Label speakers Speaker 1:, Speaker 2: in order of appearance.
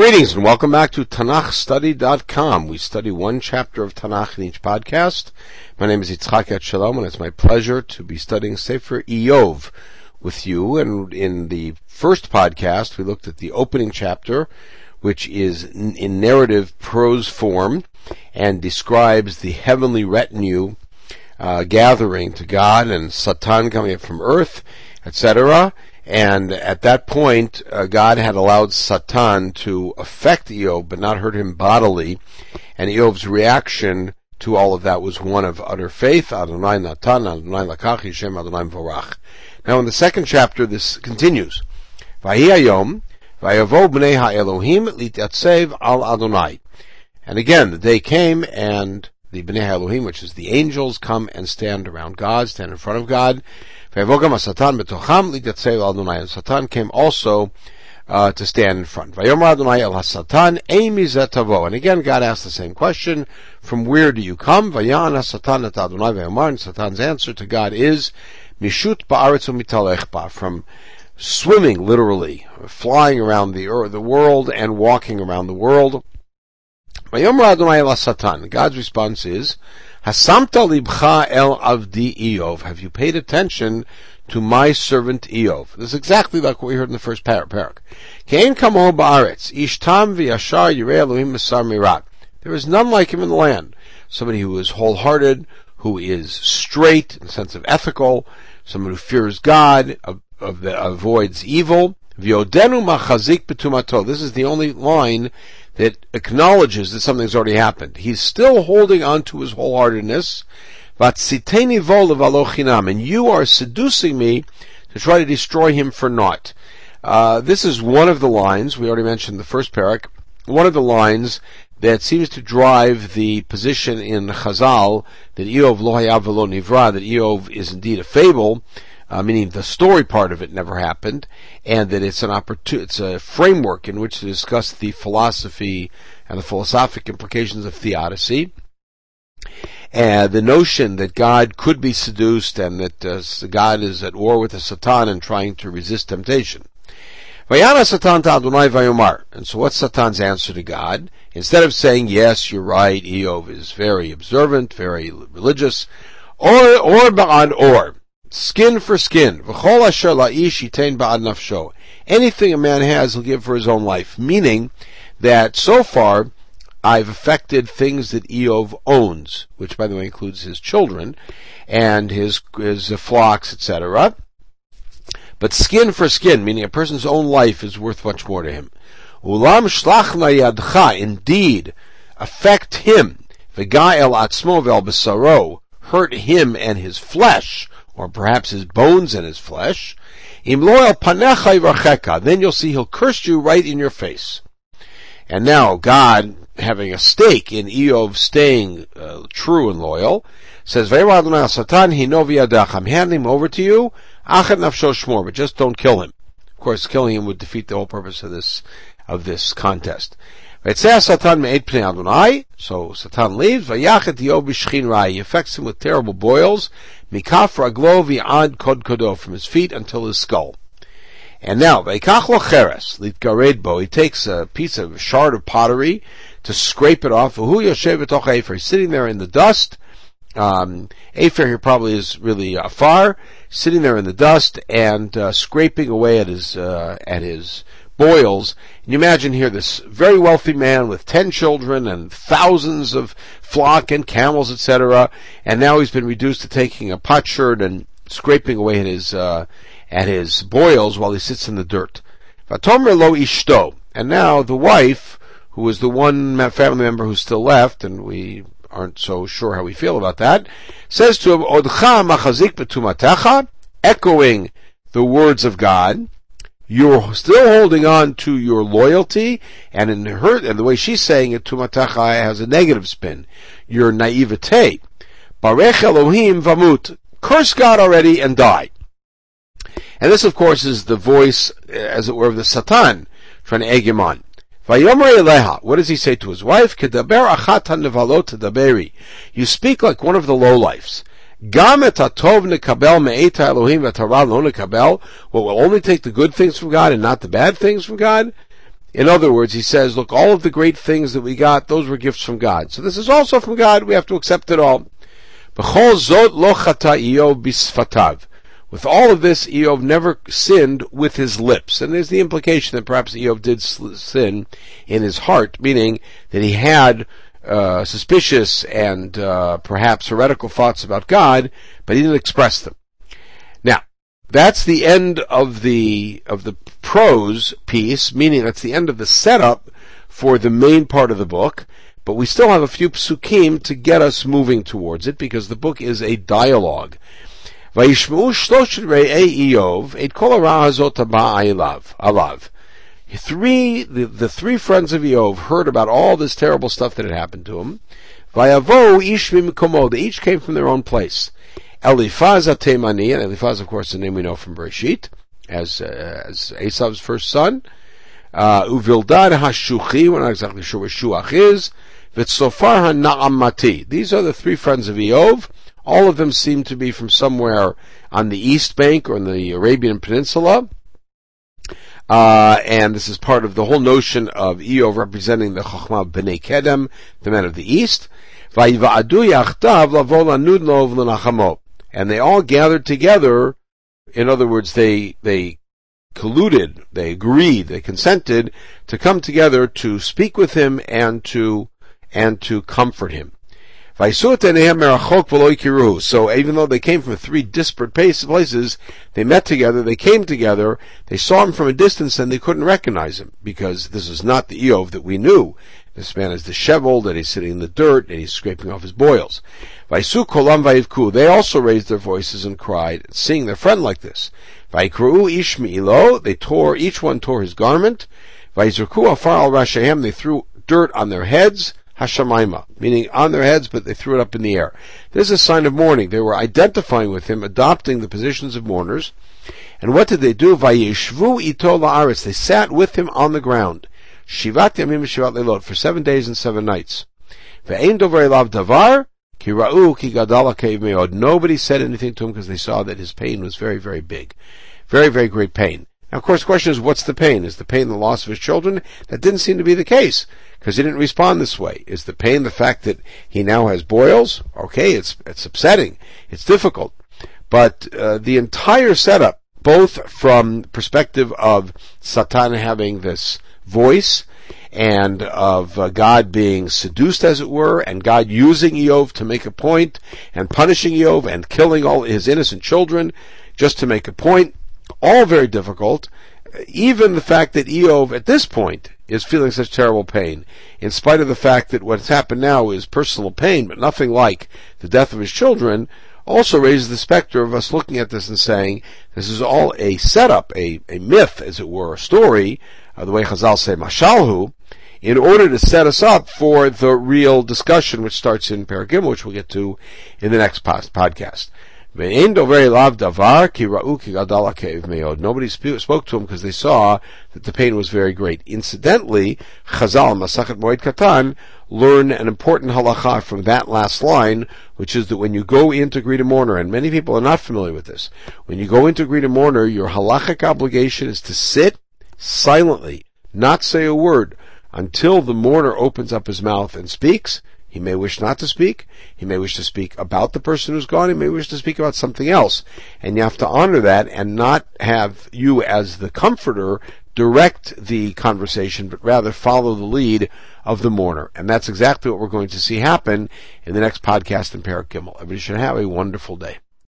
Speaker 1: Greetings and welcome back to TanachStudy.com. We study one chapter of Tanakh in each podcast. My name is Yitzchak Etshalom and it's my pleasure to be studying Sefer Iyov with you. And in the first podcast, we looked at the opening chapter, which is in narrative prose form and describes the heavenly retinue uh, gathering to God and Satan coming up from earth, etc. And at that point, uh, God had allowed Satan to affect Iyov, but not hurt him bodily. And Iyov's reaction to all of that was one of utter faith. Adonai Natan, Adonai Lakach, Hashem Adonai Vorach. Now in the second chapter, this continues. Vayiyayom, Vayavo b'nei ha'elohim litatsev al Adonai. And again, the day came and the Bnei Elohim, which is the angels, come and stand around God, stand in front of God. And Satan came also uh, to stand in front. And again, God asked the same question: From where do you come? And Satan's answer to God is mishut from swimming, literally, flying around the earth, the world and walking around the world. God's response is, Hasamta libcha el avdi Iyov. Have you paid attention to my servant Iyov? This is exactly like what we heard in the first perek. Kain mirat. There is none like him in the land. Somebody who is wholehearted, who is straight in the sense of ethical, someone who fears God, avoids evil. This is the only line that acknowledges that something's already happened. He's still holding on to his wholeheartedness. And you are seducing me to try to destroy him for naught. Uh, this is one of the lines, we already mentioned the first perek, one of the lines that seems to drive the position in Chazal that Iyov lo velo nivra, that Iyov is indeed a fable, uh, meaning the story part of it never happened, and that it's an opportunity, it's a framework in which to discuss the philosophy and the philosophic implications of theodicy. And the notion that God could be seduced and that uh, God is at war with the Satan and trying to resist temptation. And so what's Satan's answer to God? Instead of saying, yes, you're right, Iyov is very observant, very religious, or, or or, Skin for skin. Anything a man has, he'll give for his own life. Meaning that so far, I've affected things that Iyov owns, which by the way includes his children and his, his flocks, etc. But skin for skin, meaning a person's own life is worth much more to him. Ulam shlachna yadcha, indeed, affect him. V'gai el atzmo vel hurt him and his flesh or perhaps his bones and his flesh, then you'll see he'll curse you right in your face. And now God, having a stake in Iyov staying uh, true and loyal, says, Satan I'm handing him over to you, but just don't kill him. Of course, killing him would defeat the whole purpose of this, of this contest. So Satan leaves, he affects him with terrible boils, mikaf raglo v'ad kod kodo, from his feet until his skull. And now, vayikach lo cheres, litgared bo, he takes a piece of, a shard of pottery to scrape it off, v'hu yoshev etoch efer, he's sitting there in the dust, um, Afer here probably is really uh, far, sitting there in the dust and uh, scraping away at his uh, at his boils. And you imagine here this very wealthy man with ten children and thousands of flock and camels, etc. And now he's been reduced to taking a potsherd and scraping away at his uh, at his boils while he sits in the dirt. Vatomer lo ishto. And now the wife, who is the one family member who's still left, and we aren't so sure how we feel about that, says to him, Odcha machazik echoing the words of God, you're still holding on to your loyalty, and in her, and the way she's saying it, tumatachai has a negative spin. Your naivete. Barech Elohim vamut. Curse God already and die. And this, of course, is the voice, eh, as it were, of the Satan, trying to egg him on. What does he say to his wife? You speak like one of the lowlifes. Gam et atov nekabel me'eta Elohim v'tara lo nekabel. What will only take the good things from God and not the bad things from God? In other words, he says, look, all of the great things that we got, those were gifts from God. So this is also from God. We have to accept it all. With all of this, Iyov never sinned with his lips. And there's the implication that perhaps Iyov did sin in his heart, meaning that he had uh, suspicious and uh, perhaps heretical thoughts about God, but he didn't express them. Now, that's the end of the of the prose piece, meaning that's the end of the setup for the main part of the book. But we still have a few psukim to get us moving towards it because the book is a dialogue. Vayishmu shlosh re'ei Iyov et kol hazot alav. Three, the, the three friends of Iyov heard about all this terrible stuff that had happened to him. Vayavo ish mimkomo. They each came from their own place. Eliphaz Atemani, and Eliphaz, of course, the name we know from Bereshit, as, uh, as Esav's first son. Uh, Uvildad Hashuchi, we're not exactly sure what Shuach is. Vitzofar HaNa'amati. These are the three friends of Iyov. All of them seem to be from somewhere on the east bank or in the Arabian Peninsula. Uh, and this is part of the whole notion of Iyov representing the Chochmah B'nai Kedem, the men of the east and they all gathered together. In other words, they, they colluded, they agreed, they consented to come together to speak with him and to, and to comfort him. So even though they came from three disparate places, they met together, they came together, they saw him from a distance and they couldn't recognize him because this is not the Iyov that we knew. This man is disheveled and he's sitting in the dirt and he's scraping off his boils. They also raised their voices and cried, seeing their friend like this. They tore, each one tore his garment. They threw dirt on their heads. Hashemaima, meaning on their heads, but they threw it up in the air. This is a sign of mourning. They were identifying with him, adopting the positions of mourners. And what did they do? Vayeshvu ito la'aretz. They sat with him on the ground. Shivat Yamim Shivat Leilot, for seven days and seven nights. Ve'ein dover elav davar, ki ra'u ki gadala. Nobody said anything to him because they saw that his pain was very, very big. Very, very great pain. Now, of course, the question is, what's the pain? Is the pain the loss of his children? That didn't seem to be the case, because he didn't respond this way. Is the pain the fact that he now has boils? Okay, it's, it's upsetting. It's difficult. But, uh, the entire setup, both from perspective of Satan having this voice and of uh, God being seduced, as it were, and God using Iyov to make a point, and punishing Iyov, and killing all his innocent children just to make a point. All very difficult. Even the fact that Iyov, at this point, is feeling such terrible pain, in spite of the fact that what's happened now is personal pain, but nothing like the death of his children, also raises the specter of us looking at this and saying, this is all a setup, a, a myth, as it were, a story, uh, the way Chazal say mashalhu, in order to set us up for the real discussion, which starts in Paragim, which we'll get to in the next podcast. Nobody spoke to him because they saw that the pain was very great. Incidentally, Chazal Masachet Moed Katan learn an important halacha from that last line, which is that when you go in to greet a mourner, and many people are not familiar with this, when you go in to greet a mourner, your halachic obligation is to sit silently, not say a word, until the mourner opens up his mouth and speaks. He may wish not to speak. He may wish to speak about the person who's gone. He may wish to speak about something else. And you have to honor that and not have you as the comforter direct the conversation, but rather follow the lead of the mourner. And that's exactly what we're going to see happen in the next podcast in Perek Gimel. Everybody should have a wonderful day.